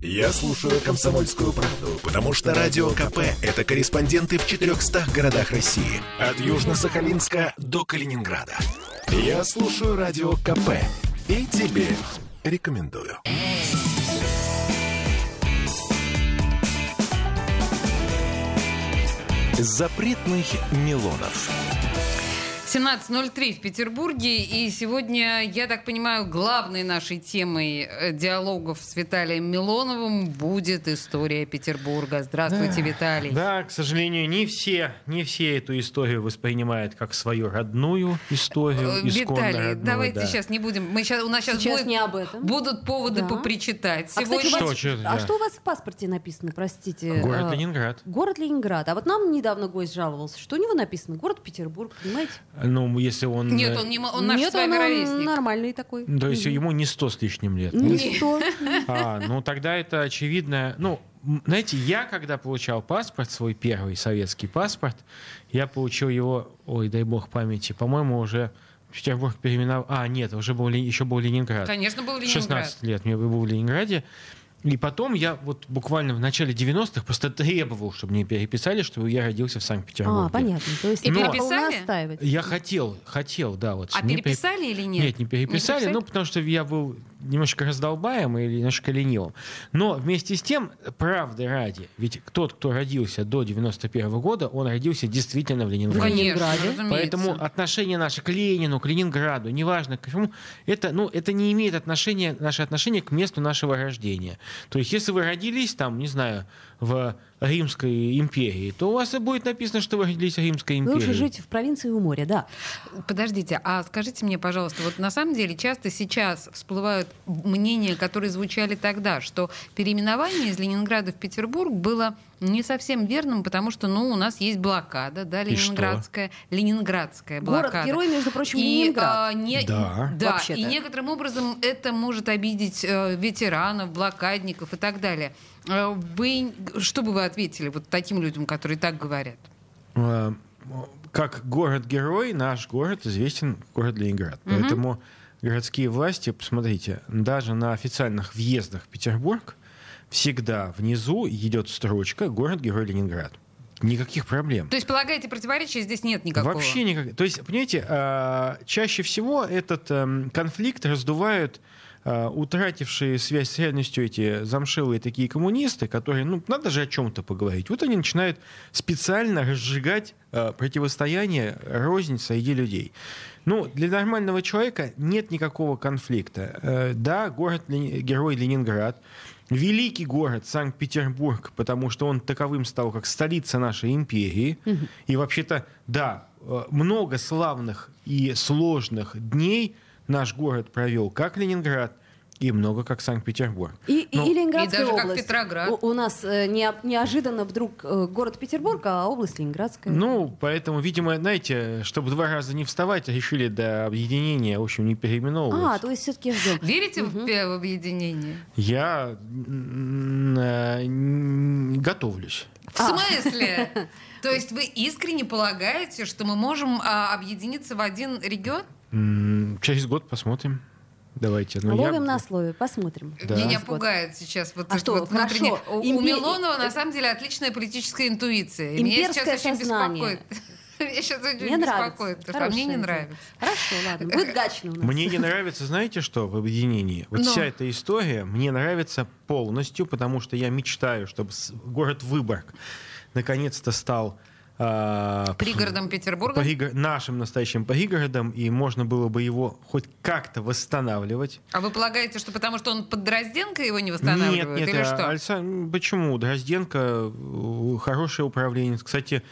Я слушаю «Комсомольскую правду», потому что «Радио КП» — это корреспонденты в 400 городах России. От Южно-Сахалинска до Калининграда. Я слушаю «Радио КП» и тебе рекомендую. Запретных Милонов. 17.03 в Петербурге. И сегодня, я так понимаю, главной нашей темой э, диалогов с Виталием Милоновым будет история Петербурга. Здравствуйте, Виталий. Да, к сожалению, не все, не все эту историю воспринимают как свою родную историю. Э, Виталий, родную, давайте да. сейчас не будем. Мы сейчас, у нас сейчас, сейчас будет, не об этом. будут поводы да. попричитать. А, Сегодня... кстати, вас, что, а да. что у вас в паспорте написано, простите? Город а, Ленинград. Город Ленинград. А вот нам недавно гость жаловался, что у него написано город Петербург, понимаете? Ну, если он... Нет, он, не, он наш Нет, с вами он ровесник. нормальный такой. То есть ему не сто с лишним лет. Не сто. А, ну тогда это очевидно. Ну, знаете, я когда получал паспорт, свой первый советский паспорт, я получил его, ой, дай бог памяти, по-моему, уже Петербург переименовал. А, нет, уже был, еще был Ленинград. Конечно, был Ленинград. 16 лет мне был в Ленинграде. И потом я вот буквально в начале 90-х просто требовал, чтобы мне переписали, что я родился в Санкт-Петербурге. А, понятно. То есть И Но переписали? настаивать. Я хотел, хотел, да. Вот, А мне переписали или нет? Нет, не переписали, Не ну, потому что я был немножко раздолбаем или немножко ленивым. Но вместе с тем, правды ради, ведь тот, кто родился до 91 года, он родился действительно в Ленинграде. Конечно. Поэтому отношение наше к Ленину, к Ленинграду, неважно к чему, это, ну, это не имеет отношения, наше отношение к месту нашего рождения. То есть, если вы родились там, не знаю, в Римской империи, то у вас и будет написано, что вы родились в Римской империи. Лучше жить в провинции у моря, да. Подождите, а скажите мне, пожалуйста, вот на самом деле часто сейчас всплывают мнения, которые звучали тогда, что переименование из Ленинграда в Петербург было не совсем верным, потому что, ну, у нас есть блокада, да, ленинградская, ленинградская блокада. Город-герой, между прочим, И, Ленинград. а, не- Да. да, Вообще-то. и некоторым образом это может обидеть э, ветеранов, блокадников и так далее. Э, Вы, что бы вы ответили вот таким людям, которые так говорят? Э, как город-герой, наш город известен город Ленинград. Поэтому городские власти, посмотрите, даже на официальных въездах в Петербург всегда внизу идет строчка «Город-герой Ленинград». Никаких проблем. То есть, полагаете, противоречия здесь нет никакого? Вообще никак. То есть, понимаете, а, чаще всего этот эм, конфликт раздувают утратившие связь с реальностью эти замшелые такие коммунисты, которые, ну, надо же о чем-то поговорить. Вот они начинают специально разжигать а, противостояние, рознь среди людей. Ну, для нормального человека нет никакого конфликта. Э, Да, город герой Ленинград, великий город Санкт-Петербург, потому что он таковым стал как столица нашей империи. И вообще-то, да, э, много славных и сложных дней наш город провел, как Ленинград, и много как Санкт-Петербург. И, и- Ну, и Ленинградская и даже как область. Петроград. У, у нас э, не- неожиданно вдруг э, город Петербург, а область Ленинградская. Ну, поэтому, видимо, знаете, чтобы два раза не вставать, решили до объединения, в общем, не переименовывать. а, то есть все-таки ждем. Верите в, пе- в объединение? Я готовлюсь. В смысле? То есть вы искренне полагаете, что мы можем а, объединиться в один регион? Через год посмотрим. Давайте. Но Ловим я- на слове, посмотрим. Да. Меня Вот. пугает сейчас вот А это что, вот внутреннее. хорошо. У, у Милонова на самом деле отличная политическая интуиция. И Меня сейчас очень сознание. беспокоит. Меня сейчас очень Мне нравится. беспокоит, потому что а мне не нравится. Хорошо, ладно. Будет гачно у нас. Мне не нравится, знаете что, в объединении? Вот Ну. вся эта история мне нравится полностью, потому что я мечтаю, чтобы город Выборг наконец-то стал а, Пригородом Петербурга? пригор- нашим настоящим пригородом, и можно было бы его хоть как-то восстанавливать. А вы полагаете, что потому что он под Дрозденко его не Нет, восстанавливает? нет, или а, что? Альсан- почему? Дрозденко э, хороший управленец. Кстати,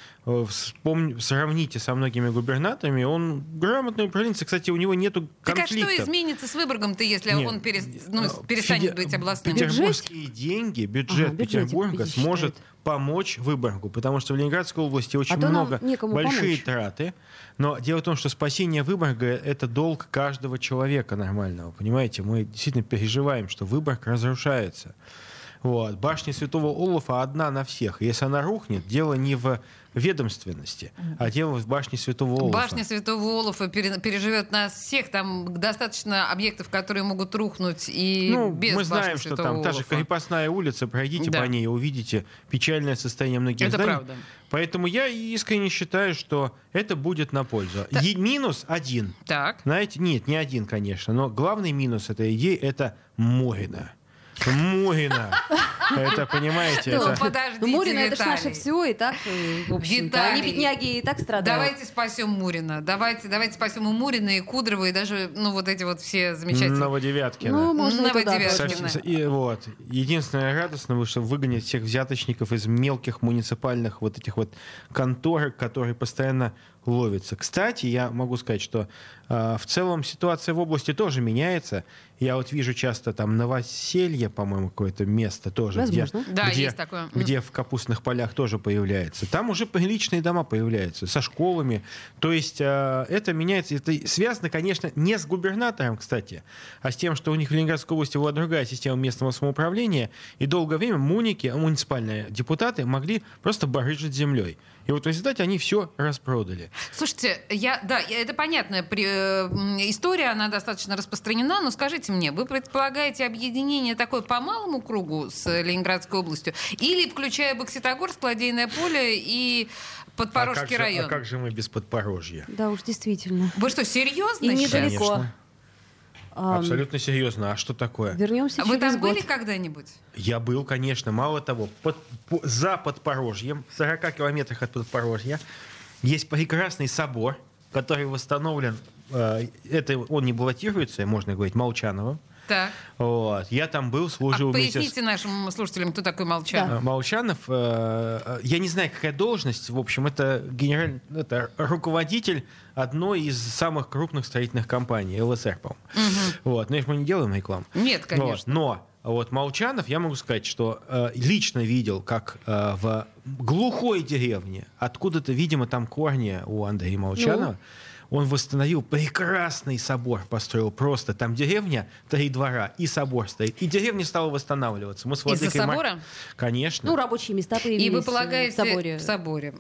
вспомни- сравните со многими губернаторами, он грамотный управленец. Кстати, у него нету Так а конфликтов. что изменится с Выборгом-то, если Нет, он перес- ну, э, перестанет феде- быть областным? Петербургские деньги, бюджет Ага, Петербурга посчитают. сможет помочь Выборгу, потому что в Ленинградской области очень А много большие помочь. траты. Но дело в том, что спасение Выборга — это долг каждого человека нормального, понимаете? Мы действительно переживаем, что Выборг разрушается. Вот. Башня Святого Олафа одна на всех. Если она рухнет, дело не в ведомственности, а дело в башне Святого Олафа. Башня Святого Олафа пере- переживет нас всех. Там достаточно объектов, которые могут рухнуть и ну, без мы знаем, что там та же Олафа. крепостная улица, пройдите Да. по ней, увидите печальное состояние многих Это зданий. правда. Поэтому я искренне считаю, что это будет на пользу. Так. Е- минус один. Так. Знаете, нет, не один, конечно, но главный минус этой идеи это Морина. Морина. Это, понимаете, Ну, это... подождите, Ну, Мурина, это ж Виталий. наше все, и так, в общем-то. Они, Виталий. бедняги, и так страдают. Давайте спасем Мурина. Давайте, давайте спасем и Мурина, и Кудрова, и даже, ну, вот эти вот все замечательные. Новодевяткина. Ну, можно и туда Новодевяткина. Совсем- И вот. Единственное радостно, что выгонят всех взяточников из мелких муниципальных вот этих вот контор, которые постоянно ловятся. Кстати, я могу сказать, что э, в целом ситуация в области тоже меняется. Я вот вижу часто там новоселье, по-моему, какое-то место тоже, где, Возможно. Да, где, есть такое. где в капустных полях тоже появляется. Там уже приличные дома появляются со школами. То есть э, это меняется. Это связано, конечно, не с губернатором, кстати, а с тем, что у них в Ленинградской области была другая система местного самоуправления, и долгое время муники, муниципальные депутаты могли просто барыжить землей. И вот в результате они все распродали. Слушайте, я, да, это понятная при- э, история, она достаточно распространена, но скажите мне, вы предполагаете объединение такое по малому кругу с э, Ленинградской областью или включая Бокситогорск, Ладейное поле и Подпорожский а как же, район? А как же мы без Подпорожья? Да уж, действительно. Вы что, серьезно И недалеко. Конечно. Абсолютно серьезно. А что такое? Вернемся Вы через там год. были когда-нибудь? Я был, конечно. Мало того, под- по- за Подпорожьем, в 40 километрах от Подпорожья, есть прекрасный собор, который восстановлен. э, Это он не баллотируется, можно говорить, Молчанова. Так. Вот. Я там был, А служил вместе с... поясните нашим слушателям, кто такой Молчан. Э, Молчанов, э, э, я не знаю, какая должность, в общем, это генеральный, это руководитель одной из самых крупных строительных компаний, ЛСР, по-моему. Вот, но мы не делаем рекламу. Нет, Вот, конечно. но вот Молчанов, я могу сказать, что э, лично видел, как э, в глухой деревне, откуда-то, видимо, там корни у Андрея Молчанова, он восстановил прекрасный собор, построил просто. Там деревня, три двора, и собор стоит. И деревня стала восстанавливаться. Мы с Из-за владыкой Мар- собора? Конечно. Ну, рабочие места появились И вы э, полагаете в соборе. в соборе.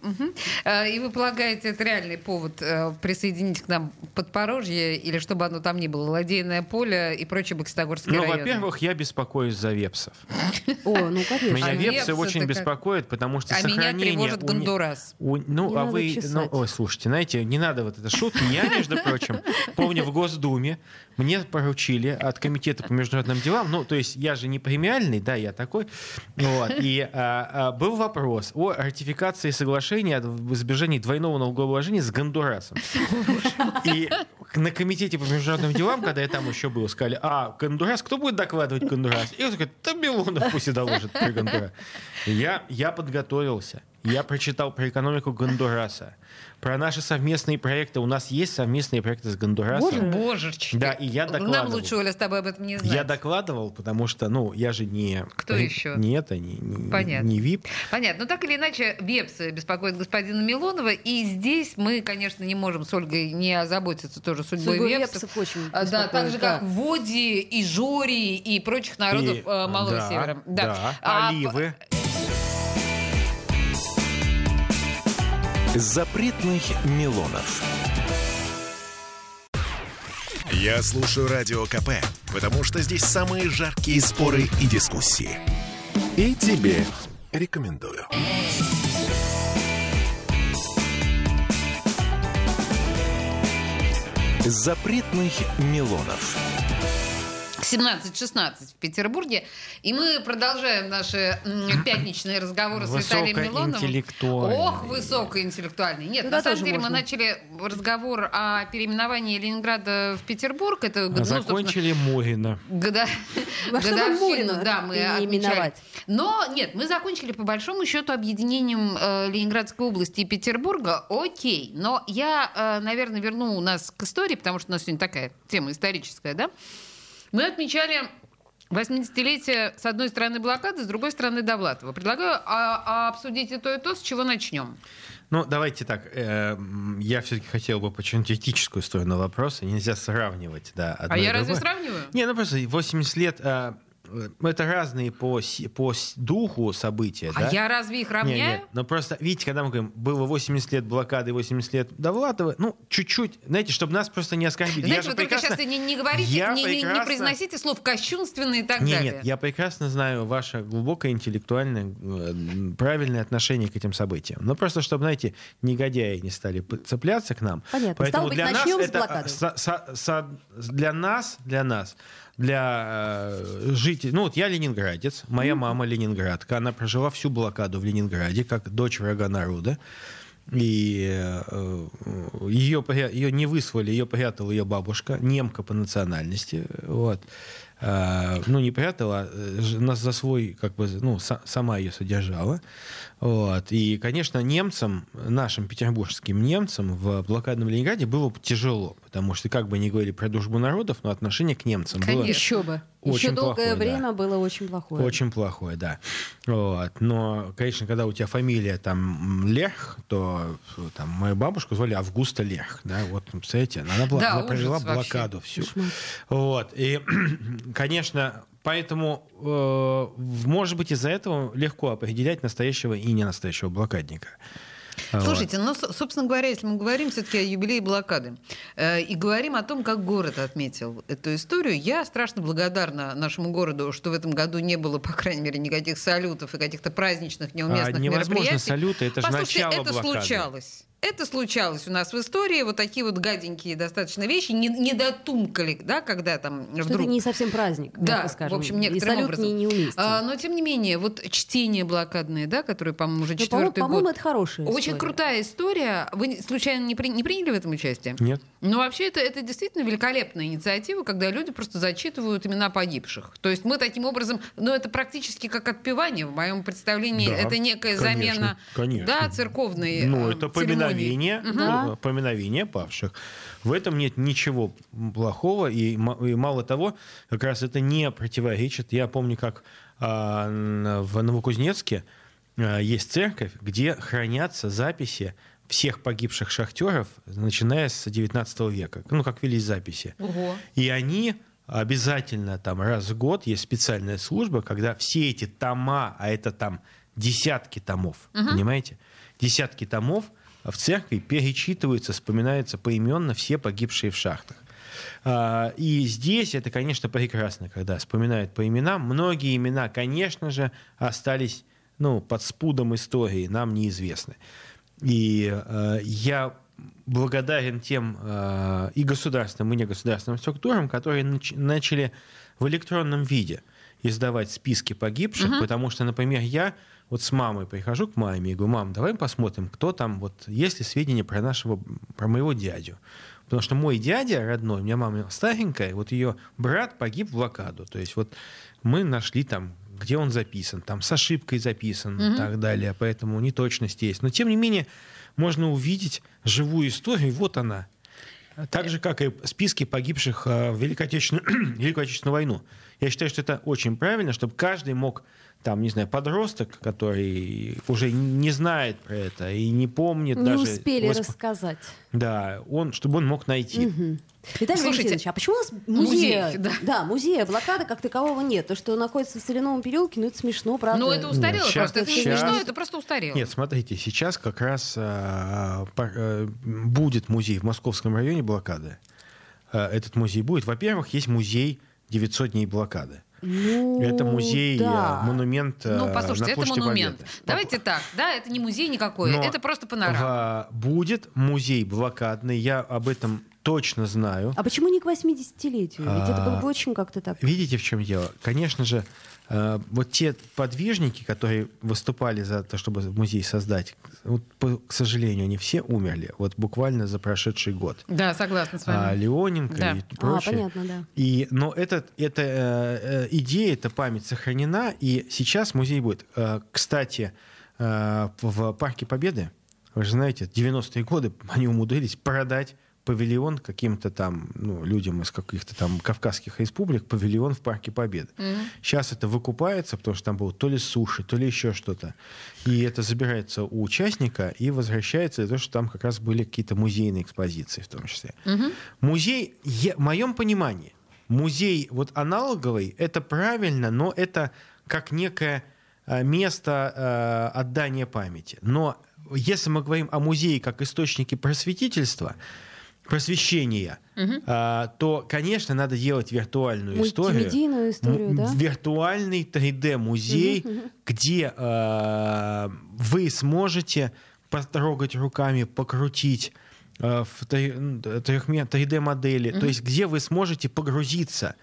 Э, И вы полагаете, это реальный повод э, присоединить к нам Подпорожье или чтобы оно там ни было, Ладейное поле и прочие Бокситогорские ну, районы? во-первых, я беспокоюсь за вепсов. О, ну, конечно. Меня А вепсы очень беспокоят, потому что А меня сохранение... тревожит не- Гондурас. ну, Не а вы... Ну, ой, слушайте, знаете, не надо вот это шутки. Я, между прочим, помню, в Госдуме мне поручили от Комитета по международным делам, ну, то есть я же не премиальный, да, я такой, вот, и а, а, был вопрос о ратификации соглашения об избежании двойного налогообложения с Гондурасом. И на Комитете по международным делам, когда я там еще был, сказали, а, Гондурас, кто будет докладывать Гондурас? И он такой, да Милонов пусть и доложит про Гондурас. Я, я подготовился. Я прочитал про экономику Гондураса, про наши совместные проекты. У нас есть совместные проекты с Гондурасом. Боже. Божечки. Да, и я Нам докладывал. лучше, Оля, с тобой об этом не знать. Я докладывал, потому что, ну, я же не... Кто еще? Не это, не, не, Понятно. не ВИП. Понятно. Но так или иначе, Вепсы беспокоит господина Милонова. И здесь мы, конечно, не можем с Ольгой не озаботиться тоже судьбой Судьбой Вепсов. вепсов очень А, Да, так же, да. как Води и Жори и прочих народов И, э, Малого да, Севера. Да, А, оливы. Запретных Милонов. Я слушаю Радио КП, потому что здесь самые жаркие споры и дискуссии. И тебе рекомендую. Запретных Милонов. 17-16 в Петербурге. И мы продолжаем наши пятничные разговоры с Виталием Милоновым. Ох, высокоинтеллектуальный. Нет, Туда на самом деле можно. мы начали разговор о переименовании Ленинграда в Петербург. Это, ну, А собственно, закончили Мурина. года... Во годовщину, да, мы отмечали. Но нет, мы закончили по большому счету объединением э, Ленинградской области и Петербурга. Окей, но я, э, наверное, верну нас к истории, потому что у нас сегодня такая тема историческая, да? Мы отмечали 80-летие, с одной стороны, блокады, с другой стороны, Довлатова. Предлагаю а, а, обсудить и то, и то, с чего начнем. Ну, давайте так. э, я все-таки хотел бы почему-то этическую сторону вопроса. Нельзя сравнивать, да, а я разве другое. сравниваю? Не, ну просто 80 лет... э, это разные по, по духу события. А да? я разве их равняю? не, но просто, видите, когда мы говорим, было 80 лет блокады, 80 лет Довлатова, ну, чуть-чуть, знаете, чтобы нас просто не оскорбили. Знаете, я вы только прекрасно- сейчас не, не говорите, Я не, не- не прекрасно- произносите слов кощунственные и так Не, далее. нет, я прекрасно знаю ваше глубокое интеллектуальное, правильное отношение к этим событиям. Но просто, чтобы, знаете, негодяи не стали цепляться к нам. Понятно. Поэтому Стало быть, для нас это, со- со- со- для нас, для нас, для э, жителей... Ну, вот я ленинградец, моя мама ленинградка, она прожила всю блокаду в Ленинграде, как дочь врага народа. И э, ее, ее не выслали, ее прятала ее бабушка, немка по национальности. Вот. А, ну, не прятала, а э, нас за свой, как бы, ну, са- сама ее содержала. Вот. И, конечно, немцам, нашим петербургским немцам в блокадном Ленинграде было тяжело, потому что, как бы ни говорили про дружбу народов, но отношение к немцам было Конечно. Еще бы. Очень Еще долгое плохое, да. время было очень плохое. очень плохое, да. Вот. Но, конечно, когда у тебя фамилия там Лех, то там мою бабушку звали Августа Лех, да, вот, представляете, она, была, Да, она ужас провела вообще. блокаду всю. Кошмар. Вот. И, конечно, поэтому, э, может быть, из-за этого легко определять настоящего и не настоящего блокадника. Вот. Слушайте, ну, со- собственно говоря, если мы говорим все-таки о юбилее блокады э, и говорим о том, как город отметил эту историю, я страшно благодарна нашему городу, что в этом году не было, по крайней мере, никаких салютов и каких-то праздничных неуместных А невозможно мероприятий. салюты, это же Послушайте, начало это блокады. случалось. Это случалось у нас в истории, вот такие вот гаденькие достаточно вещи, не, не дотумкали, да, когда там Что вдруг... это не совсем праздник, Да, скажем. в общем, И некоторым салют образом. не, неуместен. А, но, тем не менее, вот чтение блокадное, да, которое, по-моему, уже Но, Ну, по-моему, четвертый год. по-моему, это хорошая Очень история. крутая история. Вы случайно не, при- не приняли в этом участие? Нет? Ну, вообще, это, это действительно великолепная инициатива, когда люди просто зачитывают имена погибших. То есть мы таким образом, ну, это практически как отпевание в моем представлении. Да, это некая конечно, замена, конечно. да, церковной Ну, э, это церемонии. Поминовение, ну, поминовение павших. В этом нет ничего плохого, и, и мало того, как раз это не противоречит. Я помню, как а, в Новокузнецке а, есть церковь, где хранятся записи всех погибших шахтеров, начиная с 19 века. Ну, как велись записи. Ого. И они обязательно там раз в год есть специальная служба, когда все эти тома, а это там десятки томов, понимаете? Десятки томов в церкви перечитываются, вспоминаются поименно все погибшие в шахтах. А, И здесь это, конечно, прекрасно, когда вспоминают по именам. Многие имена, конечно же, остались ну, под спудом истории, нам неизвестны. И э, я благодарен тем э, и государственным, и негосударственным структурам, которые нач- начали в электронном виде издавать списки погибших, потому что, например, я вот с мамой прихожу к маме и говорю, мам, давай посмотрим, кто там, вот есть ли сведения про нашего, про моего дядю. Потому что мой дядя родной, у меня мама старенькая, вот ее брат погиб в блокаду. То есть вот мы нашли там, где он записан, там с ошибкой записан и так далее, поэтому неточность есть. Но тем не менее можно увидеть живую историю, вот она. Так же, как и списки погибших э, в Великой Отечественную, Великую Отечественную войну. Я считаю, что это очень правильно, чтобы каждый мог, там, не знаю, подросток, который уже не знает про это и не помнит Не даже... успели восп- рассказать. Да, он, чтобы он мог найти. Мгм. Виталий Слушайте, Валентинович, а почему у нас музея, музей, да. да. музея блокады как такового нет? То, что находится в Соляновом переулке, ну это смешно, правда? Ну, это устарело Нет, просто. щас- Это не смешно, это просто устарело. Нет, смотрите, сейчас как раз а, по- э, будет музей в Московском районе блокады. А, Этот музей будет. Во-первых, есть музей 900 дней блокады. Ну, Это музей, да. э, монумент э, Ну, на послушайте, это площади монумент. Победы. Давайте так, да, это не музей никакой, Но это просто панорама. в- будет музей блокадный, я об этом точно знаю. А почему не к 80-летию? Ведь это было А, бы очень как-то так. Видите, в чем дело? Конечно же, э, вот те подвижники, которые выступали за то, чтобы музей создать, вот, по- к сожалению, они все умерли. Вот буквально за прошедший год. Да, согласна с А, вами. Леоненко Да. и А, прочее. понятно, да. И, но этот, эта э, э, идея, эта память сохранена, и сейчас музей будет. Э, кстати, э, в Парке Победы, вы же знаете, 90-е годы они умудрились продать павильон каким-то там ну, людям из каких-то там кавказских республик, павильон в Парке Победы. Сейчас это выкупается, потому что там было то ли суши, то ли еще что-то. И это забирается у участника и возвращается из-за того, что там как раз были какие-то музейные экспозиции в том числе. Музей, я- в моем понимании, музей вот аналоговый, это правильно, но это как некое э, место э, отдания памяти. Но если мы говорим о музее как источнике просветительства, просвещения, а, то, конечно, надо делать виртуальную историю. Историю, да? Виртуальный 3D-музей, где а, вы сможете потрогать руками, покрутить а, в 3D-модели, то есть где вы сможете погрузиться.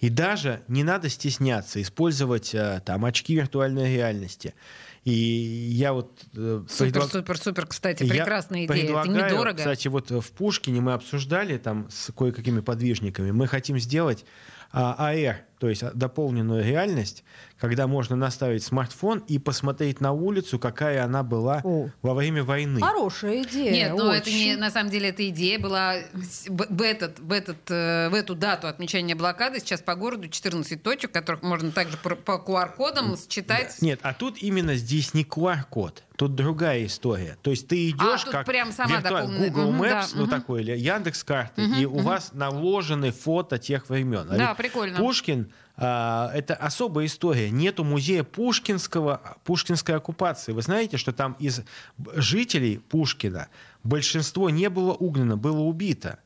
И даже не надо стесняться использовать а, там очки виртуальной реальности. И я вот э, Супер, предлаг- супер, супер, кстати, прекрасная идея. Это недорого. Кстати, вот в Пушкине мы обсуждали там с кое-какими подвижниками. Мы хотим сделать а, AR, то есть дополненную реальность, когда можно наставить смартфон и посмотреть на улицу, какая она была О. во время войны. Хорошая идея. Нет, но это не, очень. на самом деле эта идея была в, этот, в, этот, э, в эту дату отмечания блокады. Сейчас по городу 14 точек, которых можно также по, по QR-кодам считать. Нет, а тут именно здесь не QR-код, тут другая история. То есть ты идешь А, как прям сама виртуаль-. Google Мгм, Maps, да, ну мгм. такой, или Яндекс карты, и у вас наложены фото тех времен. А Да, прикольно. Пушкин а, это особая история. Нету музея Пушкинского, Пушкинской оккупации. Вы знаете, что там из жителей Пушкина большинство не было угнано, было убито.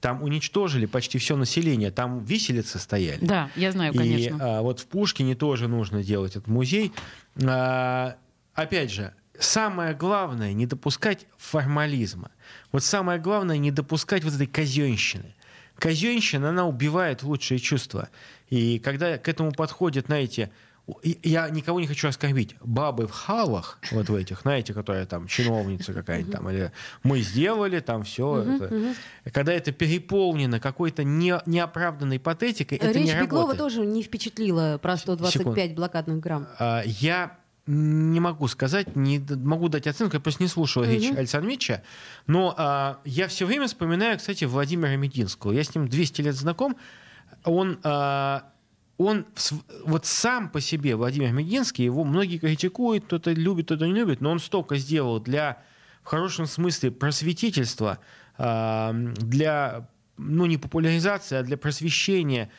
Там уничтожили почти все население, там виселицы стояли. Да, я знаю, конечно. И а, вот в Пушкине тоже нужно делать этот музей. А, опять же, самое главное не допускать формализма. Вот самое главное не допускать вот этой казенщины. Казенщина, она убивает лучшие чувства. И когда к этому подходят, знаете, я никого не хочу оскорбить. Бабы в халах, вот в этих, знаете, которые там чиновница какая-нибудь там, или мы сделали там все. Когда это переполнено какой-то не, неоправданной патетикой, это Речь не Беглова работает. тоже не впечатлила про 125 Секунду. блокадных грамм. А, Я не могу сказать, не могу дать оценку, я просто не слушал речь Александра Митча, но а, я все время вспоминаю, кстати, Владимира Мединского. Я с ним 200 лет знаком. Он, а, он вот сам по себе, Владимир Мединский, его многие критикуют, кто-то любит, кто-то не любит, но он столько сделал для, в хорошем смысле, просветительства, а, для, ну, не популяризации, а для просвещения,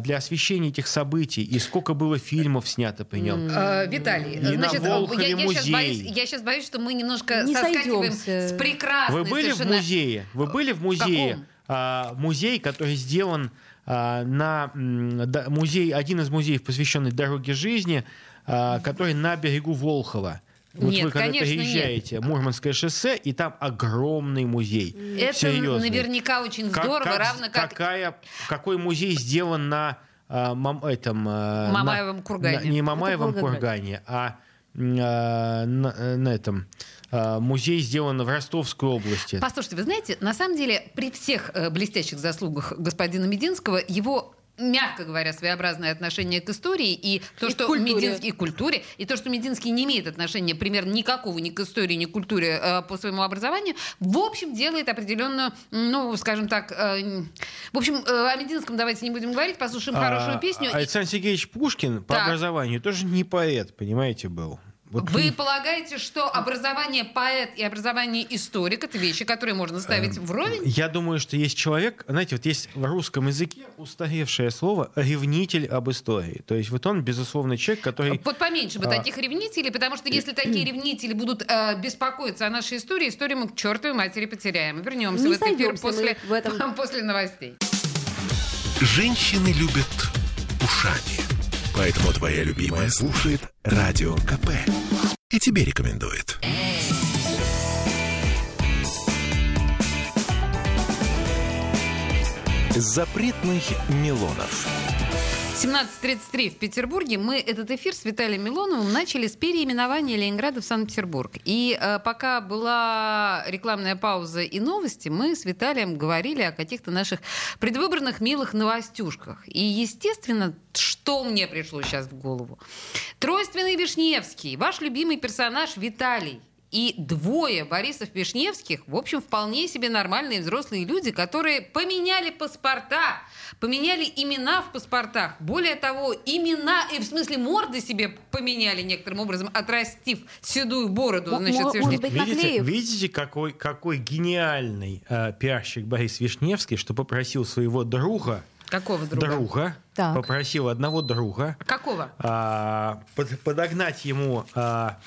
для освещения этих событий, и сколько было фильмов снято при нем. Э, Виталий, И на значит, Волхове я, я сейчас музей. боюсь, я сейчас боюсь, что мы немножко Не соскакиваем сойдемся. с прекрасной Вы были в совершенно- музее? Вы были в музее? каком? А, музей, который сделан а, на да, музей, один из музеев, посвященный дороге жизни, а, который на берегу Волхова. Вот Нет, вы когда конечно, приезжаете, Мурманское шоссе, и там огромный музей. Это Серьезный. наверняка очень Как- здорово, как- равно как какая, какой музей сделан на а, мам- этом, на- Мамаевом кургане. на- не Мамаевом Волгоград. кургане, а а, на, на этом музей сделан в Ростовской области. Послушайте, вы знаете, на самом деле при всех э, блестящих заслугах господина Мединского его мягко говоря, своеобразное отношение к истории и то, И что культуре. Мединский и культуре, и то, что Мединский не имеет отношения примерно никакого ни к истории, ни к культуре э, по своему образованию, в общем, делает определенную, ну, скажем так, э, в общем, э, о Мединском давайте не будем говорить, послушаем хорошую А, песню. И Александр Сергеевич Пушкин по Так. образованию тоже не поэт, понимаете, был. Вот Вы полагаете, что образование поэт и образование историк это вещи, которые можно ставить Эм, вровень? Я думаю, что есть человек, знаете, вот есть в русском языке устаревшее слово «ревнитель об истории». То есть вот он, безусловно, человек, который... Вот поменьше бы А. таких ревнителей, потому что если такие ревнители будут э, беспокоиться о нашей истории, историю мы к чертовой матери потеряем. Вернемся Не в этот эфир после, в этом. после новостей. Женщины любят ушами. Поэтому твоя любимая слушает Радио КП. И тебе рекомендует. Запретных Милонов. 17.33 в Петербурге. Мы этот эфир с Виталием Милоновым начали с переименования Ленинграда в Санкт-Петербург. И э, пока была рекламная пауза и новости, мы с Виталием говорили о каких-то наших предвыборных милых новостюшках. И, естественно, что мне пришло сейчас в голову? Тройственный Вишневский, ваш любимый персонаж Виталий. И двое Борисов Вишневских, в общем, вполне себе нормальные взрослые люди, которые поменяли паспорта, поменяли имена в паспортах. Более того, имена, и в смысле морды себе поменяли некоторым образом, отрастив седую бороду. Значит, может быть, Видите, видите какой, какой гениальный э, пиарщик Борис Вишневский, что попросил своего друга Какого друга? друга, Так. попросил одного друга Какого? а, под- подогнать ему а,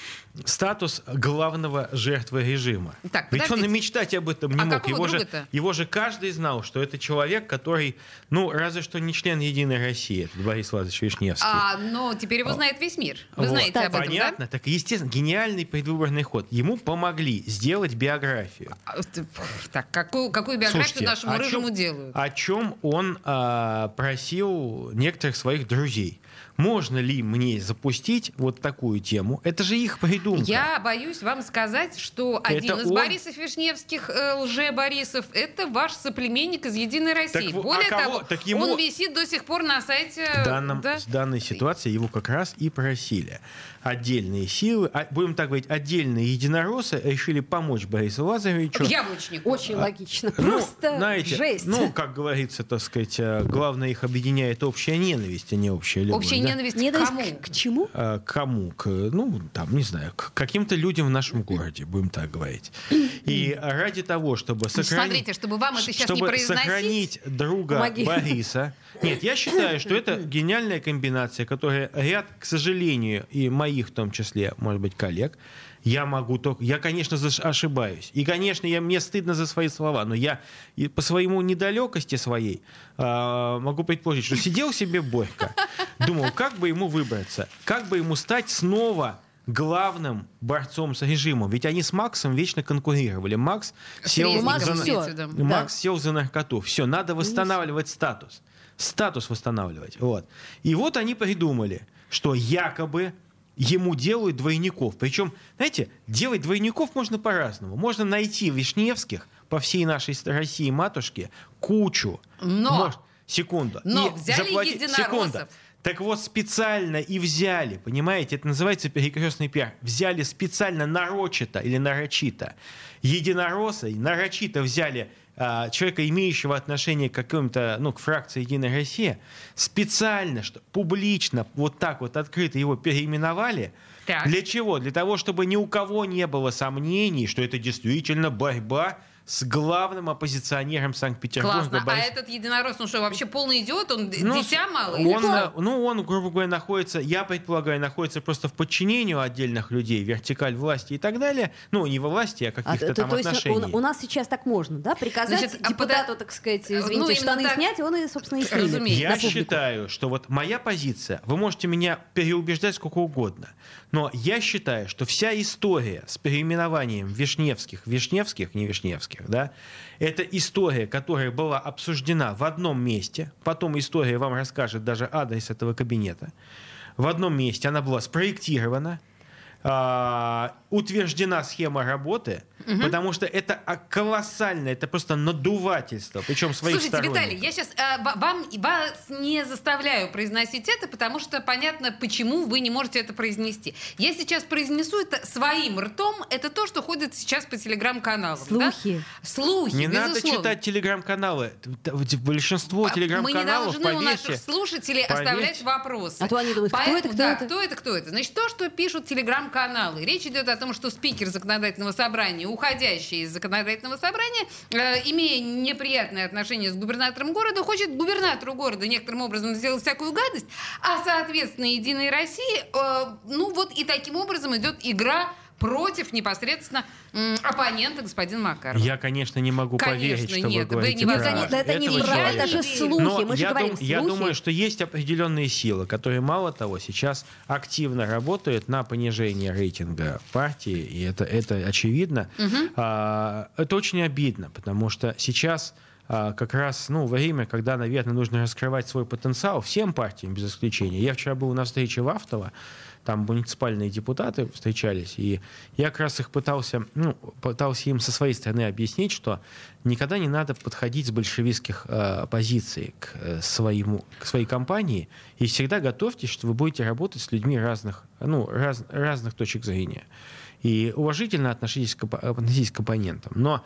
статус главного жертвы режима. Так, Ведь он и мечтать об этом не А мог. Его же, его же каждый знал, что это человек, который, ну, разве что не член Единой России, это Борис Владимирович Вишневский. А, но теперь его знает весь мир. Вы Вот. знаете об этом, Понятно. Так, естественно, гениальный предвыборный ход. Ему помогли сделать биографию. да? А, т- Так, какую, какую биографию Слушайте, нашему о рыжему чем- делают? О чем он а, просил некоторых своих друзей. Можно ли мне запустить вот такую тему? Это же их придумка. Я боюсь вам сказать, что один из он? Борисов Вишневских, э, лже-Борисов, это ваш соплеменник из «Единой России». во- Более а кого? того, Так ему- он висит до сих пор на сайте... В, данном, да? в данной ситуации его как раз и просили. Отдельные силы, а, будем так говорить, отдельные единороссы решили помочь Борису Лазаревичу. Яблочнику. Очень логично. Ну, Просто знаете, жесть. ну, как говорится, так сказать, э, главное их объединяет общая ненависть, а не общая любовь. Общая да? ненависть Не к кому? к, к чему? А, к кому? К, ну, там, не знаю, к каким-то людям в нашем городе, будем так говорить. И ради того, чтобы сохранить... Смотрите, чтобы вам это сейчас не чтобы произносить... сохранить друга Помоги. Бориса. Нет, я считаю, что это гениальная комбинация, которая ряд, к сожалению, и моих в том числе, может быть, коллег, я могу только... Я, конечно, ошибаюсь. И, конечно, я, мне стыдно за свои слова, но я по своему недалекости своей а, могу предположить, что сидел себе Борька, думал, как бы ему выбраться, как бы ему стать снова главным борцом с режимом. Ведь они с Максом вечно конкурировали. Макс сел Макс за... имеется всё. в виду. Да. Макс сел за наркоту. Все, надо восстанавливать статус. Статус восстанавливать. Вот. И вот они придумали, что якобы ему делают двойников. Причем, знаете, делать двойников можно по-разному. Можно найти Вишневских по всей нашей России матушке кучу. Но! Может, секунду. Но И взяли заплати- единороссов. Секунда. Так вот, специально и взяли, понимаете, это называется перекрестный пиар. Взяли специально нарочито или нарочито единоросса, и нарочито взяли а, человека, имеющего отношение к каким-то, ну, к фракции «Единая Россия», специально, что публично, вот так вот открыто его переименовали. Так. Для чего? Для того, чтобы ни у кого не было сомнений, что это действительно борьба с главным оппозиционером Санкт-Петербурга. Классно. А Борис- этот единорос, ну что, вообще полный идиот? Он ну, дитя или Он, ну, он, грубо говоря, находится, я предполагаю, находится просто в подчинении у отдельных людей, вертикаль власти и так далее. Ну, не во власти, а А, каких-то то, там то есть отношений. у, у нас сейчас так можно, да? Приказать Значит, а депутату, пода- так сказать, Ну, извините, именно штаны так. снять, он и, собственно, и снимет. Разумеется. Я считаю, что вот моя позиция, вы можете меня переубеждать сколько угодно, но я считаю, что вся история с переименованием Вишневских, Вишневских, не Вишневских, да, это история, которая была обсуждена в одном месте, потом история вам расскажет даже адрес этого кабинета, в одном месте она была спроектирована, а, утверждена схема работы, потому что это а, колоссально, это просто надувательство, причем своих Слушайте. Виталий, я сейчас вам вас не заставляю произносить это, потому что понятно, почему вы не можете это произнести. Я сейчас произнесу это своим ртом. Это то, что ходит сейчас по телеграм-каналам. да? Слухи. Слухи, Не надо безусловно. читать телеграм-каналы. Большинство А Мы не телеграм-каналов, должны у поверьте, наших слушателей поверьте. оставлять вопросы. А то они думают, кто Поэтому, это, кто да, это? кто это, кто это. Значит, то, что пишут телеграм-каналы. Речь идет о том, что спикер законодательного собрания, уходящий из законодательного собрания, э, имея неприятное отношение с губернатором города, хочет губернатору города некоторым образом сделать всякую гадость, а, соответственно, Единой России, э, ну вот и таким образом идет игра против непосредственно оппонента господина Макарова. Я, конечно, не могу Конечно, поверить, что нет, вы вы говорите не про. Конечно, это не этого правда, это человека. же слухи. Но Мы же я, говорим дум- слухи. я думаю, что есть определенные силы, которые, мало того, сейчас активно работают на понижение рейтинга партии, и это, это очевидно. А, это очень обидно, потому что сейчас а, как раз ну, время, когда, наверное, нужно раскрывать свой потенциал всем партиям, без исключения. Я вчера был на встрече в Автово, там муниципальные депутаты встречались, и я как раз их пытался, ну, пытался им со своей стороны объяснить, что никогда не надо подходить с большевистских э, позиций к, э, своему, к своей компании, и всегда готовьтесь, что вы будете работать с людьми разных, ну, раз- разных точек зрения. И уважительно относитесь к, относитесь к оппонентам. Но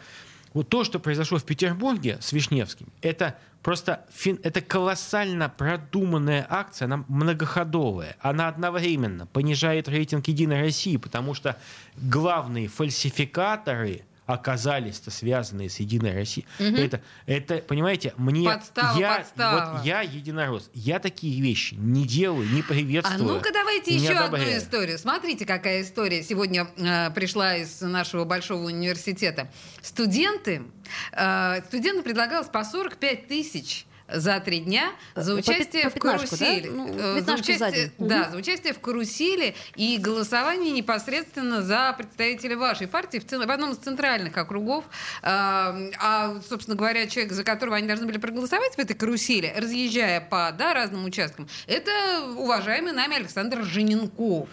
вот то, что произошло в Петербурге с Вишневским, это просто фин- это колоссально продуманная акция, она многоходовая. Она одновременно понижает рейтинг Единой России, потому что главные фальсификаторы оказались-то связанные с Единой Россией. Это, это, понимаете, мне... Подстава, я, подстава. Вот я единорос. Я такие вещи не делаю, не приветствую. А ну-ка давайте еще одну одобряю. историю. Смотрите, какая история сегодня э, пришла из нашего большого университета. Студенты, э, студентам предлагалось по 45 тысяч за три дня за По пят- участие по в пятнашку, карусели. да? Ну, Э, за пятнашку за участие, день. да, за участие в карусели и голосование непосредственно за представителя вашей партии в, в одном из центральных округов. А, а, собственно говоря, человек, за которого они должны были проголосовать в этой карусели, разъезжая по да, разным участкам, это уважаемый нами Александр Жененков.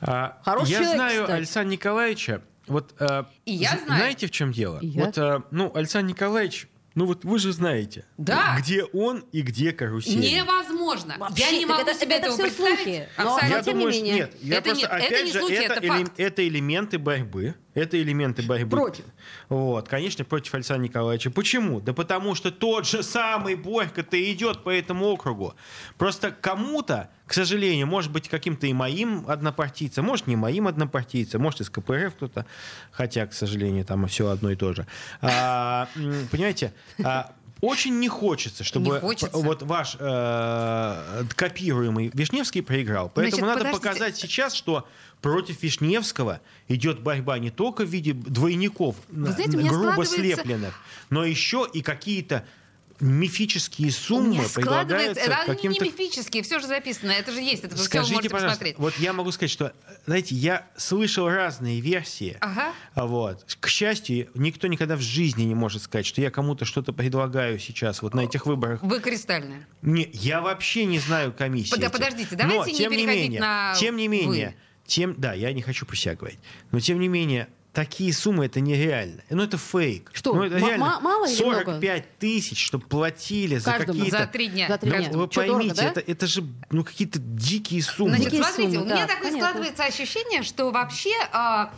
А, Хороший я человек, знаю кстати. Александра Николаевича. Вот, э, И я знаю. Знаете, в чем дело? И я. Вот, э, ну, Александр Николаевич, ну вот вы же знаете, Да. где он и где карусель. Невозможно. Вообще, я не могу это- себе это этого представить. слухи. Но- Абсолютно. Я тем думаю, не менее. нет. Я Это просто, это опять не же, слухи, это, это элем- это элементы борьбы. Это элементы борьбы. Против. Вот, конечно, против Александра Николаевича. Почему? Да потому что тот же самый Борька-то идет по этому округу. Просто кому-то, к сожалению, может быть, каким-то и моим однопартийцем, может, не моим однопартийцем, может, из КПРФ кто-то, хотя, к сожалению, там все одно и то же. А, понимаете, а, очень не хочется, чтобы Не хочется. вот ваш э, копируемый Вишневский проиграл. Поэтому Значит, надо подождите. показать сейчас, что против Вишневского идет борьба не только в виде двойников, на- знаете, грубо складывается- слепленных, но еще и какие-то мифические суммы предлагаются это не каким-то... мифические, все же записано, это же есть, это вы все Скажите, можете посмотреть. вот я могу сказать, что, знаете, я слышал разные версии. Ага. А Вот. К счастью, никто никогда в жизни не может сказать, что я кому-то что-то предлагаю сейчас вот на этих выборах. Вы кристальная. Не, я вообще не знаю комиссии. Под- подождите, Но, давайте не тем переходить менее, на Тем не менее, «вы». тем, да, я не хочу говорить, но тем не менее, такие суммы это нереально. Ну это фейк. Что, Ну, это реально ма- мало или много? 45 тысяч, чтобы платили за Каждому. какие-то... За три дня. За три Ну, дня. вы Чё, поймите, дорого, да? это, это же ну, какие-то дикие суммы. Значит, Дикие смотрите, суммы, у меня да, такое понятно. складывается ощущение, что вообще а,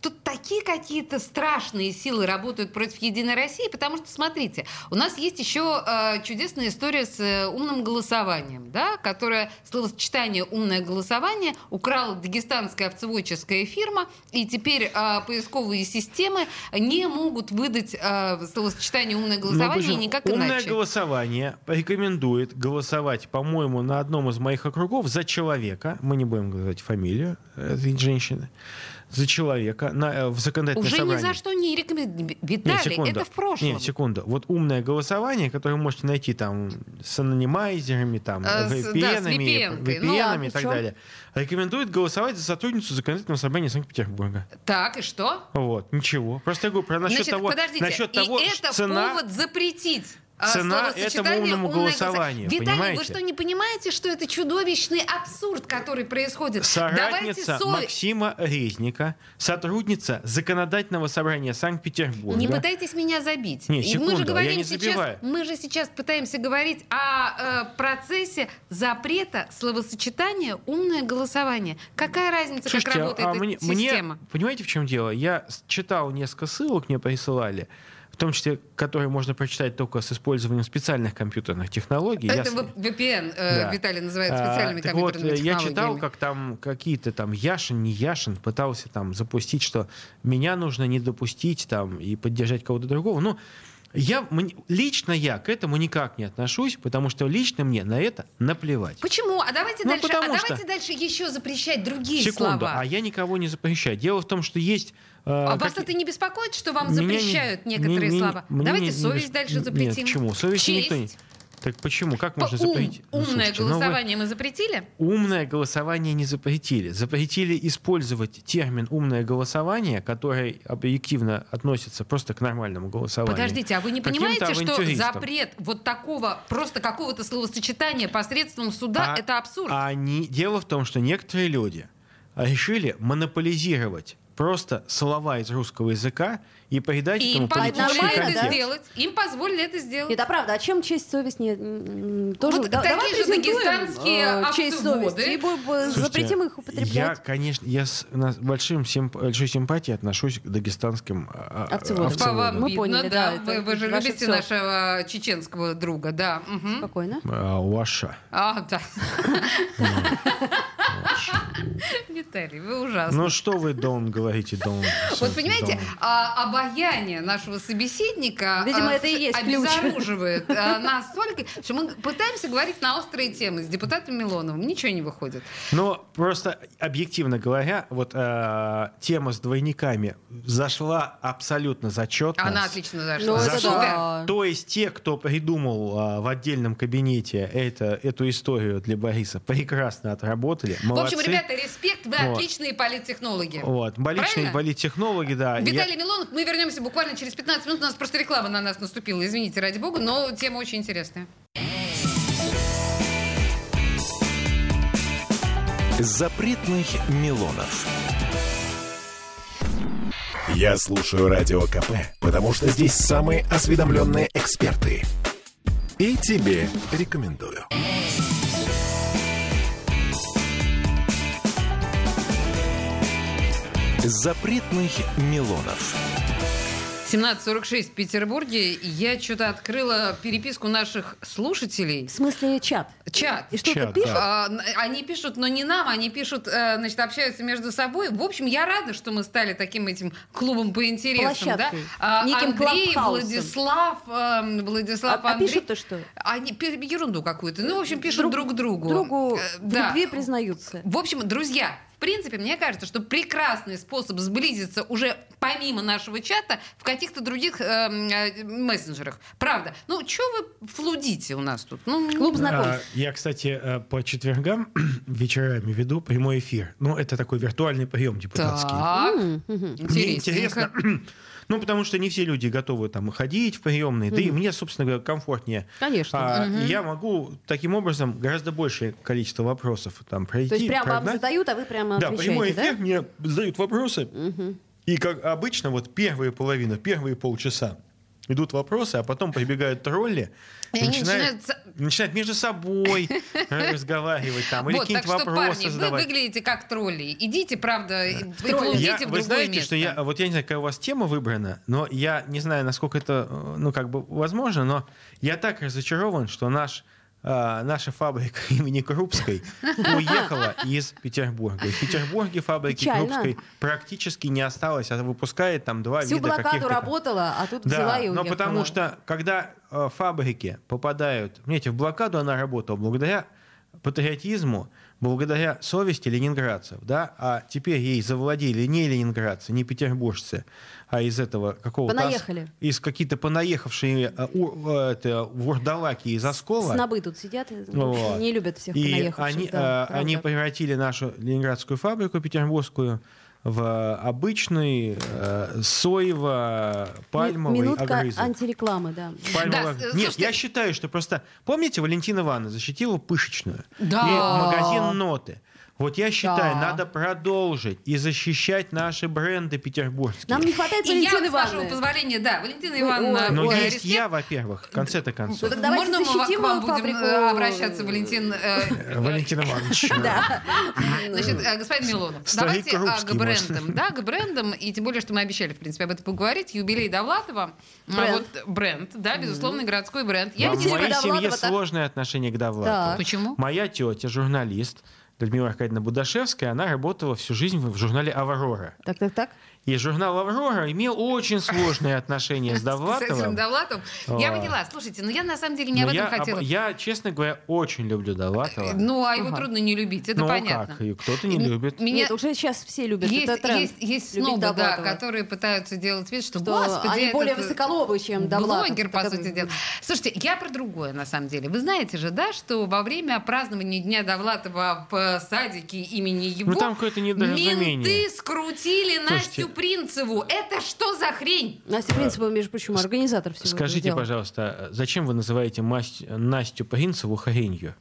тут такие какие-то страшные силы работают против Единой России, потому что, смотрите, у нас есть еще а, чудесная история с э, умным голосованием, да, которое словосочетание «умное голосование» украла дагестанская овцеводческая фирма, и теперь а, поисковые системы не могут выдать а, словосочетание «умное Ну, голосование» почему? никак Умное иначе. голосование рекомендует голосовать, по-моему, на одном из моих округов за человека. Мы не будем говорить фамилию этой женщины. За человека на, э, в законодательное Уже ни собрание. за что не рекомендую. Нет, Виталий, секунду. это в прошлом. Нет, секунду. Вот умное голосование, которое вы можете найти там с анонимайзерами, там, А, да, с VPN-ами, VPN-кой. Ну, VPN-ами ладно, и так далее. Рекомендует голосовать за сотрудницу законодательного собрания Санкт-Петербурга. Так, и что? Вот, ничего. Просто я говорю про насчет Значит, того, подождите, насчет и того, это цена... повод запретить. А, цена этому умному «умное голосованию, голосование». Виталий, понимаете? вы что, не понимаете, что это чудовищный абсурд, который происходит? Соратница сове- Максима Резника, сотрудница Законодательного собрания Санкт-Петербурга. Не пытайтесь меня забить. Не, И мы секунду, же я говорим не сейчас, забиваю. мы же сейчас пытаемся говорить о э, процессе запрета словосочетания «умное голосование». Какая разница, Слушайте, как работает а эта мне, система? мне- понимаете, в чем дело? Я читал несколько ссылок, мне присылали, том числе, которые можно прочитать только с использованием специальных компьютерных технологий. Я Это в- VPN, э, Да. Виталий называет А, специальными вот, компьютерными я технологиями. читал, как там какие-то там Яшин, не Яшин пытался там запустить, что меня нужно не допустить там и поддержать кого-то другого. Ну, я, лично я к этому никак не отношусь, потому что лично мне на это наплевать. Почему? А давайте Ну, дальше. А давайте что- дальше еще запрещать другие Секунду, слова. а я никого не запрещаю. Дело в том, что есть... э, А вас это не беспокоит, что вам Меня не- запрещают мне- некоторые мне- слова? мне Давайте не- не совесть бес- дальше Нет, запретим. почему? Совесть Честь. никто не... Так почему? Как можно Ум- запретить? Ну, Умное слушайте, ну вы- голосование мы запретили? Умное голосование не запретили. Запретили использовать термин умное голосование, который объективно относится просто к нормальному голосованию. Подождите, а вы не понимаете, что запрет вот такого, просто какого-то словосочетания посредством суда, А- это абсурд? А они... Дело в том, что некоторые люди решили монополизировать просто слова из русского языка и придать И этому политический нормально, это контекст. сделать. Им позволили это сделать. Это правда. А чем честь, совесть не... Тоже... Вот да- такие же дагестанские э, честь, совесть. И Слушайте, запретим их употреблять. Я, конечно, я с на- большим симп- большой симпатией отношусь к дагестанским а, а, Овцеводам. По вам Мы видно, поняли, да. да, Вы, вы же любите всё. нашего чеченского друга, да. мгм. Спокойно. А, Ваша. А, да. Виталий, вы ужасны. Ну что вы, Дон, говорите, Дон? Вот понимаете, а, обаяние нашего собеседника Видимо, а, это и есть ключ. обезоруживает а, настолько, что мы пытаемся говорить на острые темы с депутатом Милоновым. Ничего не выходит. Но просто объективно говоря, вот э, тема с двойниками зашла абсолютно зачетно. Она отлично Ну, зашла. да. То есть те, кто придумал в отдельном кабинете это, эту историю для Бориса, прекрасно отработали. Молодцы. общем, ребята, респект, вы Вот. отличные политтехнологи. Вот. Больничные Правильно? политтехнологи, да. Я- Виталий Милонов, мы вернемся буквально через 15 минут. У нас просто реклама на нас наступила. Извините, ради бога, но тема очень интересная. Запретных Милонов. Я слушаю Радио КП, потому что здесь самые осведомленные эксперты. И тебе рекомендую. Запретных Милонов. 17.46 в Петербурге. Я что-то открыла переписку наших слушателей. В смысле чат? Чат. И что-то Чат, пишут? да. А, Они пишут, но не нам, они пишут, э, значит, общаются между собой. В общем, я рада, что мы стали таким этим клубом по интересам. Да? Площадкой. А, Неким Андрей. Владислав, эм, Владислав, А, а Андрей. пишут-то что? Они ерунду какую-то. Ну, в общем, пишут друг, Друг- другу. Другу Э, в да. любви признаются. В общем, друзья, в принципе, мне кажется, что прекрасный способ сблизиться уже помимо нашего чата в каких-то других эм, э, мессенджерах. Правда. Ну, что вы флудите у нас тут? Ну, Клуб знакомств. А, Я, кстати, э, по четвергам вечерами веду прямой эфир. Ну, это такой виртуальный прием депутатский. Так. Мне интересно. Ну, потому что не все люди готовы там ходить в приемные, да и мне, собственно говоря, комфортнее. Конечно. А, и я могу таким образом гораздо большее количество вопросов там пройти. То есть прямо вам прогнать. задают, а вы прямо Да, прямой отвечаете, эфир, да? мне задают вопросы. И как обычно, вот первые половина, первые полчаса идут вопросы, а потом прибегают тролли И начинают, начинают начинают между собой разговаривать там, или вот, какие-нибудь вопросы парни, вы задавать. выглядите как тролли. Идите, правда, и тролли. флудите Я, в вы другое знаете, место. что я, вот я не знаю, какая у вас тема выбрана, но я не знаю, насколько это, э, ну, как бы возможно, но я так разочарован, что наш а, наша фабрика имени Крупской уехала из Петербурга. В Петербурге фабрики Печально. Крупской практически не осталось, а выпускает там два Всю вида блокаду каких-то... там- работала, а тут Да, взяла и но уехала. потому что, когда э, фабрики попадают... Понимаете, в блокаду она работала благодаря патриотизму, благодаря совести ленинградцев, да, а теперь ей завладели не ленинградцы, не петербуржцы, а из этого какого-то... Понаехали. Из какие-то понаехавшие э, у- э, это, вурдалаки из Оскола. Снобы тут сидят, и Вот. не любят всех И понаехавших. они, да, э, они превратили нашу ленинградскую фабрику петербургскую в обычный э, соево-пальмовый Ми- Минутка огрызок. антирекламы, да. Пальмовый- Да, с- Нет, слушайте- я считаю, что просто... Помните, Валентина Ивановна защитила пышечную? Да. И магазин «Ноты». Вот я считаю, Да. надо продолжить и защищать наши бренды петербургские. Нам не хватает И я, Валентины с вашего Ивановны. позволения, да, Валентина Ивановна, ой, Но Ой, есть респект. я, во-первых, в конце-то концов. Так давайте Можно мы к вам будем фабрику? э, обращаться, Валентин? э, Э, Валентин Иванович. Значит, э, господин Милонов, давайте а, к брендам. Да, к брендам. И тем более, что мы обещали, в принципе, об этом поговорить. Юбилей Довлатова. А Бренд. Вот бренд, да, безусловный городской бренд. Я Типа моей семье сложное отношение к Довлатову. Почему? Моя тетя, журналист, Людмила Аркадьевна Будашевская, она работала всю жизнь в журнале «Аврора». Так, так, так. И журнал «Аврора» имел очень сложные отношения с С этим Довлатовым. Довлатовым. Я поняла. Слушайте, ну я на самом деле не об Но этом хотела. я, честно говоря, очень люблю Довлатова. Ну, а его трудно не любить, это ну, понятно. как, и кто-то не любит. Нет, уже сейчас все любят. есть, снобы, да, которые пытаются делать вид, что, господи, они более высоколобы, чем Довлатов. Блогер, по сути дела. Слушайте, я про другое, на самом деле. Вы знаете же, да, что во время празднования Дня Довлатова в э, садике имени его Ну, там какое-то недоразумение. менты скрутили Слушайте. Настю Принцеву. Это что за хрень? Настя Принципова, между прочим, организатор всего этого Скажите, пожалуйста, зачем вы называете масть- Настю Принцеву хренью?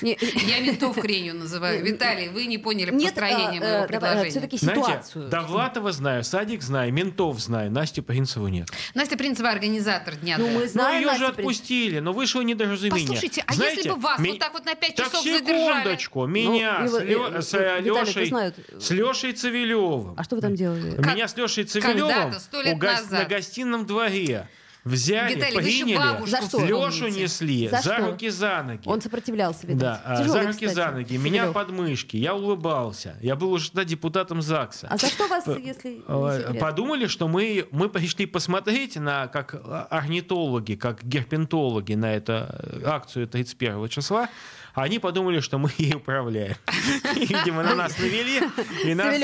Я ментов хренью называю. Виталий, вы не поняли Нет, построение моего предложения. все-таки Знаете, ситуацию. Довлатова знаю, Садик знаю, Ментов знаю, Настю Принцеву нет. Настя Принцева организатор Дня Ну, мы. Ну, знаем ее же отпустили, но вышло недоразумение. Послушайте, а Знаете, если бы вас ми- вот так вот на пять Так часов задержали? секундочку, меня Ну, с, Лё- с, э, Лешей, с Лешей Цивилевым. А что вы там делали? Меня с Лешей Цивилевым когда-то, сто лет у гос- назад. на гостином дворе взяли, Виталий, приняли, За что? Лешу несли, За за, что? руки, за ноги. Он сопротивлялся, видать. Да, а, Тяжелый, за руки, кстати, за ноги. Меня Савелев. под мышки. Я улыбался. Я был уже тогда депутатом ЗАГСа. А за что вас, если не Э? Подумали, что мы, мы пришли посмотреть на, как орнитологи, как герпентологи на эту э, акцию 31 числа. А они подумали, что мы ей управляем. Видимо, на нас навели. И нас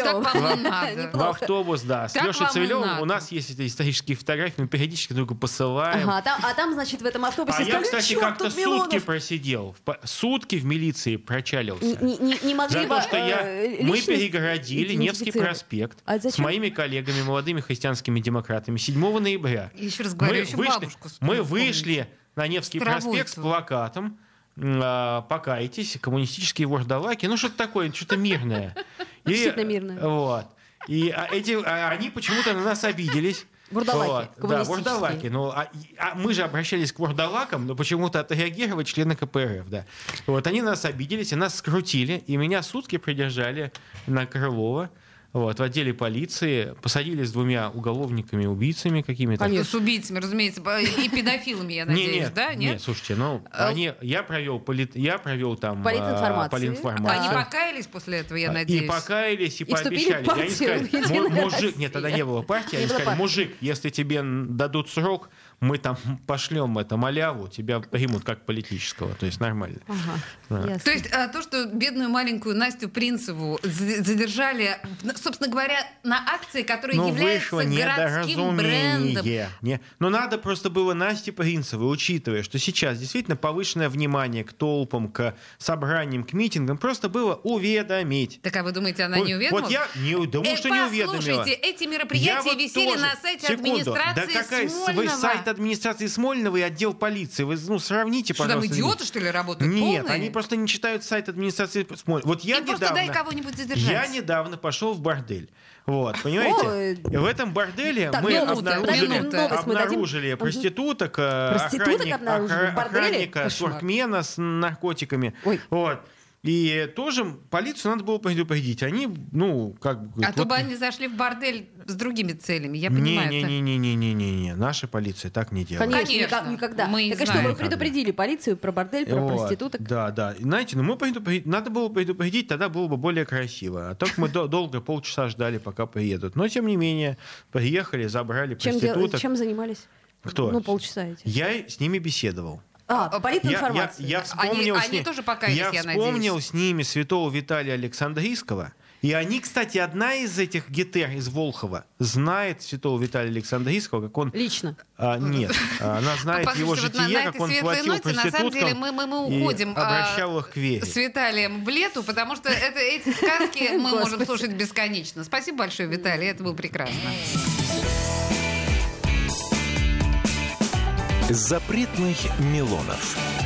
в автобус, да. С Лешей Цивилевым у нас есть эти исторические фотографии, мы периодически друг другу посылаем. А там, а там, значит, в этом автобусе А я, кстати, «Чёрт, как-то сутки Милонов». просидел. Сутки в милиции прочалился. Не, могли бы, то, что я, э, мы перегородили Невский проспект А с моими коллегами, молодыми христианскими демократами 7 ноября. Еще раз говорю, мы еще вышли, бабушку мы вспомните. вышли на Невский проспект с плакатом «Покайтесь, коммунистические вождалаки». Ну, что-то такое, что-то мирное. И, Действительно мирное. Вот. И а, эти, а, они почему-то на нас обиделись. Вурдалаки, Вот, Да, вурдалаки. Ну, а, а мы же обращались к вурдалакам, но почему-то отреагировали члены КПРФ, да. Вот, они нас обиделись, и нас скрутили, и меня сутки придержали на Крылова, вот, в отделе полиции, посадили с двумя уголовниками, убийцами какими-то. Ну, С убийцами, разумеется, и педофилами, я надеюсь, нет, да? нет, слушайте, ну, А- они, я провел, полит, я провел там Политинформацию. а, политинформацию. Они покаялись после этого, я И надеюсь. покаялись, и, И пообещали. И они партию сказали, мужик, Россия». нет, тогда не было партии, они сказали, мужик, если тебе дадут срок, мы там пошлем это маляву, тебя примут как политического, то есть нормально. Ага, Да. То есть а, то, что бедную маленькую Настю Принцеву за- задержали, собственно говоря, на акции, которая Ну, является городским брендом. Не. Но надо просто было Насте Принцевой, учитывая, что сейчас действительно повышенное внимание к толпам, к собраниям, к митингам, просто было уведомить. Так а вы думаете, она Вот- не уведомила? Вот я не думаю, Э, что не уведомила. Послушайте, эти мероприятия Я вот висели тоже. на сайте Секунду. администрации Да какая, Смольного. Вы сайт администрации Смольного и отдел полиции. Вы ну, сравните, Что там пожалуйста. идиоты, что ли, работают? Нет, полные? они просто не читают сайт администрации Смольного. Вот я Им просто недавно... дай кого-нибудь задержать. Я недавно пошел в бордель. Вот, понимаете? И в этом борделе Так, мы минута, обнаружили, минута. Мы обнаружили Мгм. проституток, э, Проституток охранник- обнаружили охранника, туркмена с наркотиками. Ой. Вот. И тоже полицию надо было предупредить. Они, ну, как бы... А говорят, то вот- бы они зашли в бордель с другими целями, я понимаю. Не-не-не-не-не-не-не. Наша полиция так не делает. Конечно, Конечно. никак- никогда. Мы так и что, вы предупредили полицию про бордель, про Вот, проституток? Да, да. Знаете, ну мы предупредить, надо было предупредить, тогда было бы более красиво. А так мы до- долго, полчаса ждали, пока приедут. Но тем не менее, приехали, забрали проституток. чем занимались? Кто? Ну, полчаса эти. Я с ними беседовал. А, А, политинформация. Я, я вспомнил, Они- с ни- они тоже покаялись, я я вспомнил надеюсь. с ними святого Виталия Александрийского. И они, кстати, одна из этих гетер из Волхова знает святого Виталия Александрийского, как он... Лично. А, нет, а, она знает его Послушайте, вот на- житие, на как он платил ноте, на самом деле, мы- мы- мы уходим, а, обращал их к вере. С Виталием в лету, потому что это, эти сказки мы можем слушать бесконечно. Спасибо большое, Виталий, это было прекрасно. Запретных Милонов.